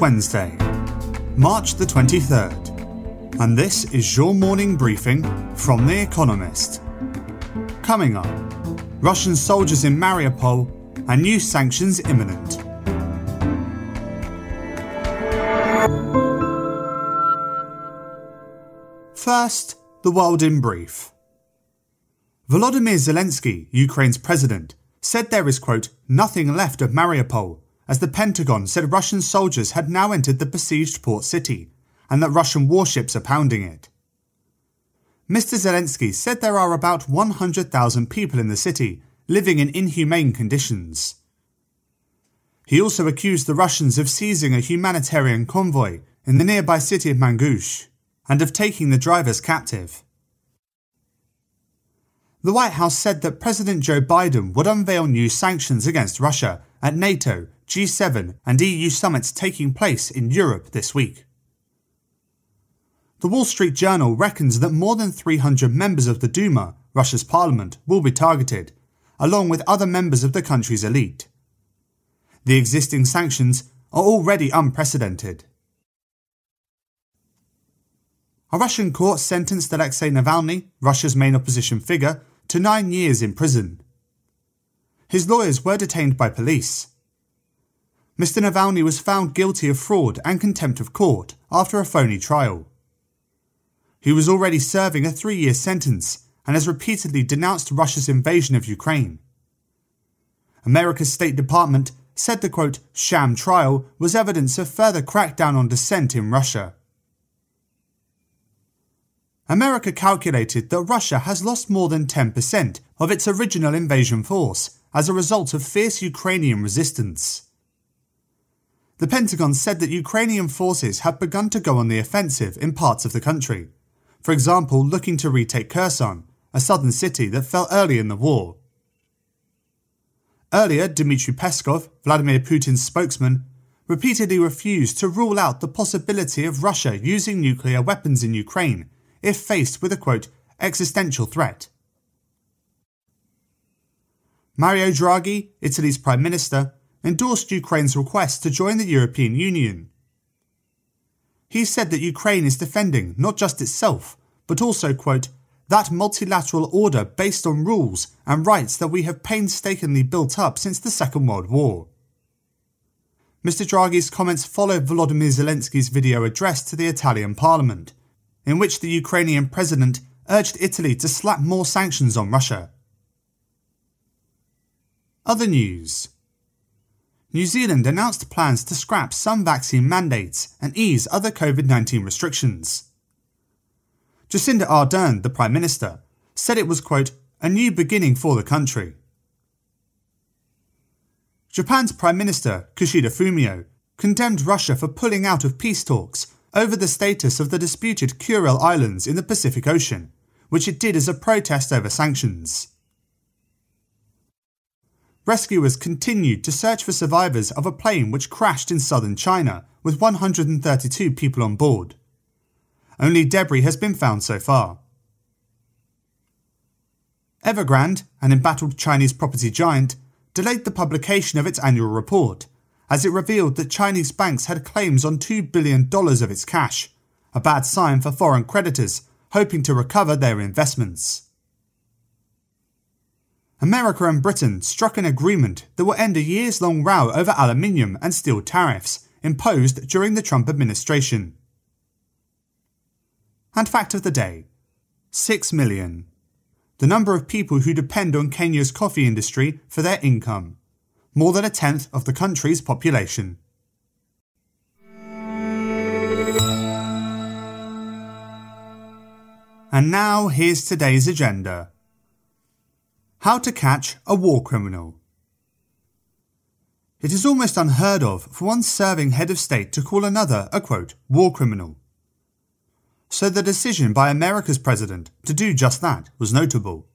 Wednesday, March the 23rd, and this is your morning briefing from The Economist. Coming up, Russian soldiers in Mariupol and new sanctions imminent. First, the world in brief. Volodymyr Zelensky, Ukraine's president, said there is, quote, nothing left of Mariupol as the Pentagon said Russian soldiers had now entered the besieged port city and that Russian warships are pounding it. Mr. Zelensky said there are about 100,000 people in the city living in inhumane conditions. He also accused the Russians of seizing a humanitarian convoy in the nearby city of Mangush and of taking the drivers captive. The White House said that President Joe Biden would unveil new sanctions against Russia at NATO G7 and EU summits taking place in Europe this week. The Wall Street Journal reckons that more than 300 members of the Duma, Russia's parliament, will be targeted, along with other members of the country's elite. The existing sanctions are already unprecedented. A Russian court sentenced Alexei Navalny, Russia's main opposition figure, to nine years in prison. His lawyers were detained by police, Mr. Navalny was found guilty of fraud and contempt of court after a phony trial. He was already serving a three year sentence and has repeatedly denounced Russia's invasion of Ukraine. America's State Department said the quote, sham trial was evidence of further crackdown on dissent in Russia. America calculated that Russia has lost more than 10% of its original invasion force as a result of fierce Ukrainian resistance. The Pentagon said that Ukrainian forces have begun to go on the offensive in parts of the country, for example, looking to retake Kherson, a southern city that fell early in the war. Earlier, Dmitry Peskov, Vladimir Putin's spokesman, repeatedly refused to rule out the possibility of Russia using nuclear weapons in Ukraine if faced with a quote, existential threat. Mario Draghi, Italy's Prime Minister, endorsed Ukraine's request to join the European Union. He said that Ukraine is defending not just itself, but also, quote, that multilateral order based on rules and rights that we have painstakingly built up since the Second World War. Mr. Draghi's comments followed Volodymyr Zelensky's video address to the Italian parliament, in which the Ukrainian president urged Italy to slap more sanctions on Russia. Other news New Zealand announced plans to scrap some vaccine mandates and ease other COVID 19 restrictions. Jacinda Ardern, the Prime Minister, said it was, quote, a new beginning for the country. Japan's Prime Minister, Kishida Fumio, condemned Russia for pulling out of peace talks over the status of the disputed Kuril Islands in the Pacific Ocean, which it did as a protest over sanctions rescuers continued to search for survivors of a plane which crashed in southern China with 132 people on board. Only debris has been found so far. Evergrande, an embattled Chinese property giant, delayed the publication of its annual report as it revealed that Chinese banks had claims on $2 billion of its cash, a bad sign for foreign creditors hoping to recover their investments. America and Britain struck an agreement that will end a years long row over aluminium and steel tariffs imposed during the Trump administration. And fact of the day 6 million. The number of people who depend on Kenya's coffee industry for their income, more than a tenth of the country's population. And now here's today's agenda. How to catch a war criminal. It is almost unheard of for one serving head of state to call another a quote, war criminal. So the decision by America's president to do just that was notable.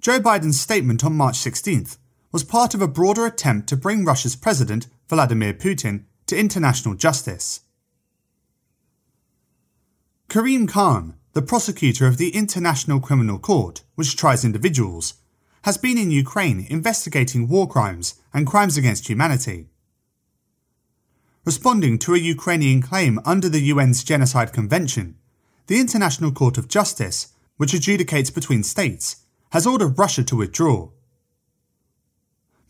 Joe Biden's statement on March 16th was part of a broader attempt to bring Russia's president, Vladimir Putin, to international justice. Karim Khan, the prosecutor of the International Criminal Court, which tries individuals, has been in Ukraine investigating war crimes and crimes against humanity. Responding to a Ukrainian claim under the UN's Genocide Convention, the International Court of Justice, which adjudicates between states, has ordered Russia to withdraw.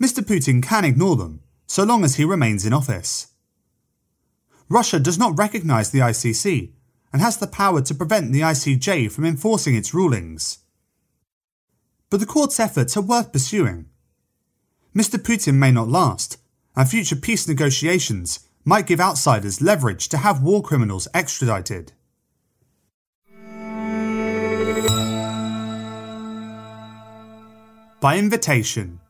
Mr. Putin can ignore them, so long as he remains in office. Russia does not recognise the ICC and has the power to prevent the ICJ from enforcing its rulings. But the court's efforts are worth pursuing. Mr. Putin may not last, and future peace negotiations might give outsiders leverage to have war criminals extradited. By invitation,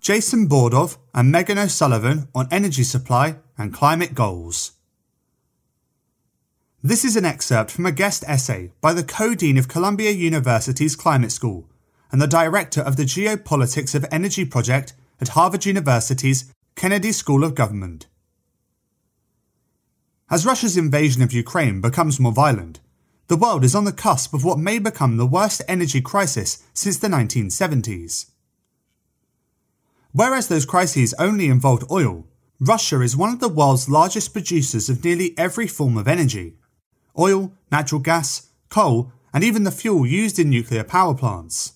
Jason Bordoff and Megan O'Sullivan on energy supply and climate goals. This is an excerpt from a guest essay by the co-dean of Columbia University's Climate School and the director of the Geopolitics of Energy project at Harvard University's Kennedy School of Government. As Russia's invasion of Ukraine becomes more violent, the world is on the cusp of what may become the worst energy crisis since the 1970s. Whereas those crises only involved oil, Russia is one of the world's largest producers of nearly every form of energy oil, natural gas, coal, and even the fuel used in nuclear power plants.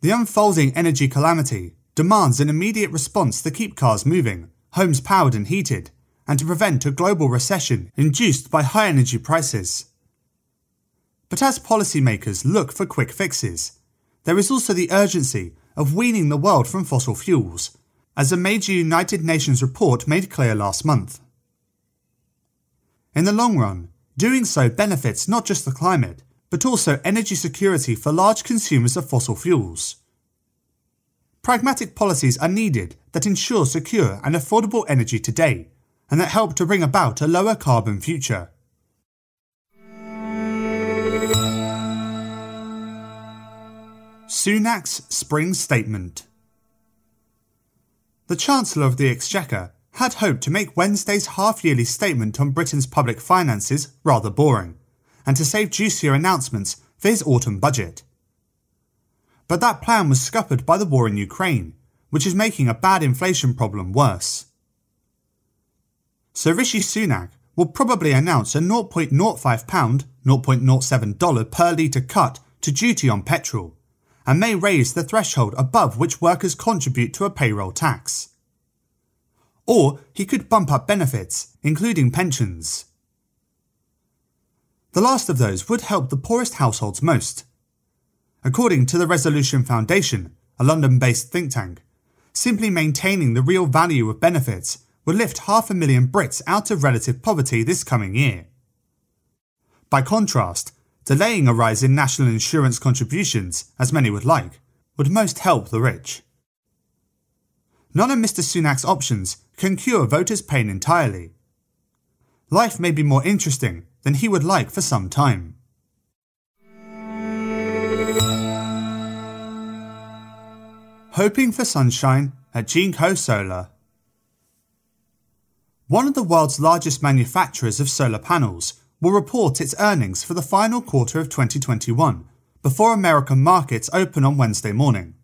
The unfolding energy calamity demands an immediate response to keep cars moving, homes powered and heated, and to prevent a global recession induced by high energy prices. But as policymakers look for quick fixes, there is also the urgency of weaning the world from fossil fuels, as a major United Nations report made clear last month. In the long run, doing so benefits not just the climate, but also energy security for large consumers of fossil fuels. Pragmatic policies are needed that ensure secure and affordable energy today, and that help to bring about a lower carbon future. Sunak's Spring Statement The Chancellor of the Exchequer had hoped to make Wednesday's half yearly statement on Britain's public finances rather boring, and to save juicier announcements for his autumn budget. But that plan was scuppered by the war in Ukraine, which is making a bad inflation problem worse. So Rishi Sunak will probably announce a £0.05, $0.07 per litre cut to duty on petrol, and may raise the threshold above which workers contribute to a payroll tax or he could bump up benefits, including pensions. The last of those would help the poorest households most. According to the Resolution Foundation, a London based think tank, simply maintaining the real value of benefits would lift half a million Brits out of relative poverty this coming year. By contrast, delaying a rise in national insurance contributions, as many would like, would most help the rich. None of Mr. Sunak's options can cure voters' pain entirely. Life may be more interesting than he would like for some time. Hoping for sunshine at Jinko Solar. One of the world's largest manufacturers of solar panels will report its earnings for the final quarter of 2021 before American markets open on Wednesday morning.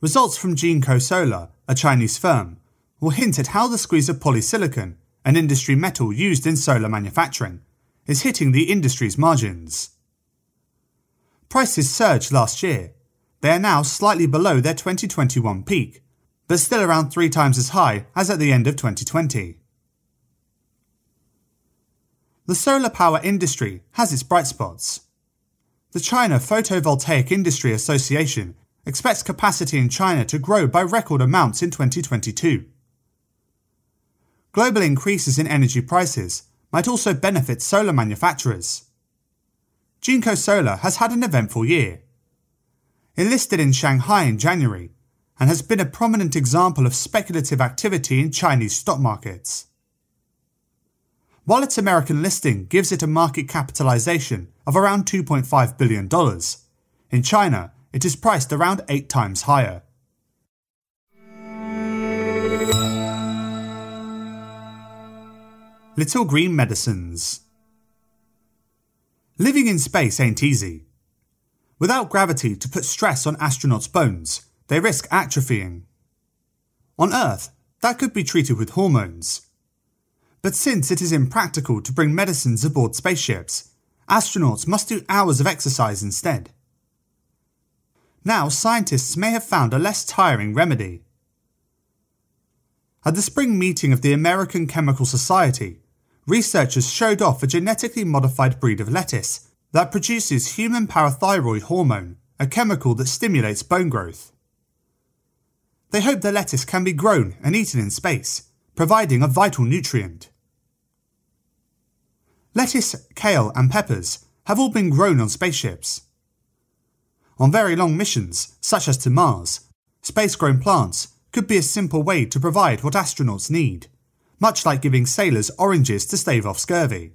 Results from Jinko Solar, a Chinese firm, will hint at how the squeeze of polysilicon, an industry metal used in solar manufacturing, is hitting the industry's margins. Prices surged last year. They are now slightly below their 2021 peak, but still around three times as high as at the end of 2020. The solar power industry has its bright spots. The China Photovoltaic Industry Association expects capacity in China to grow by record amounts in 2022. Global increases in energy prices might also benefit solar manufacturers. Jinko Solar has had an eventful year. It listed in Shanghai in January and has been a prominent example of speculative activity in Chinese stock markets. While its American listing gives it a market capitalization of around $2.5 billion, in China it is priced around 8 times higher. Little Green Medicines Living in space ain't easy. Without gravity to put stress on astronauts' bones, they risk atrophying. On Earth, that could be treated with hormones. But since it is impractical to bring medicines aboard spaceships, astronauts must do hours of exercise instead. Now, scientists may have found a less tiring remedy. At the spring meeting of the American Chemical Society, researchers showed off a genetically modified breed of lettuce that produces human parathyroid hormone, a chemical that stimulates bone growth. They hope the lettuce can be grown and eaten in space, providing a vital nutrient. Lettuce, kale, and peppers have all been grown on spaceships. On very long missions, such as to Mars, space grown plants could be a simple way to provide what astronauts need, much like giving sailors oranges to stave off scurvy.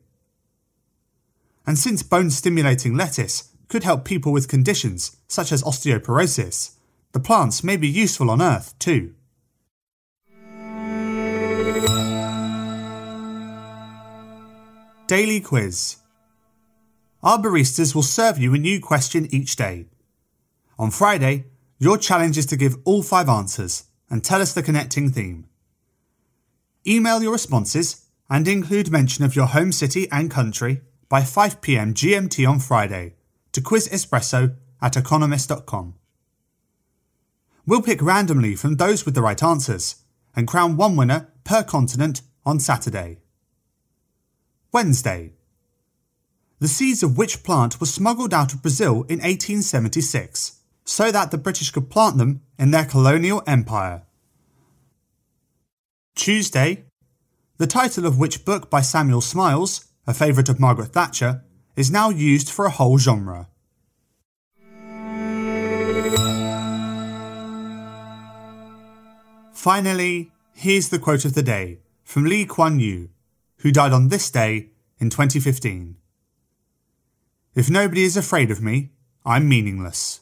And since bone stimulating lettuce could help people with conditions such as osteoporosis, the plants may be useful on Earth too. Daily Quiz Our baristas will serve you a new question each day. On Friday, your challenge is to give all five answers and tell us the connecting theme. Email your responses and include mention of your home city and country by 5pm GMT on Friday to quizespresso at economist.com. We'll pick randomly from those with the right answers and crown one winner per continent on Saturday. Wednesday. The seeds of which plant were smuggled out of Brazil in 1876 so that the British could plant them in their colonial empire. Tuesday. The title of which book by Samuel Smiles, a favourite of Margaret Thatcher, is now used for a whole genre. Finally, here's the quote of the day from Lee Kuan Yew who died on this day in 2015. If nobody is afraid of me, I'm meaningless.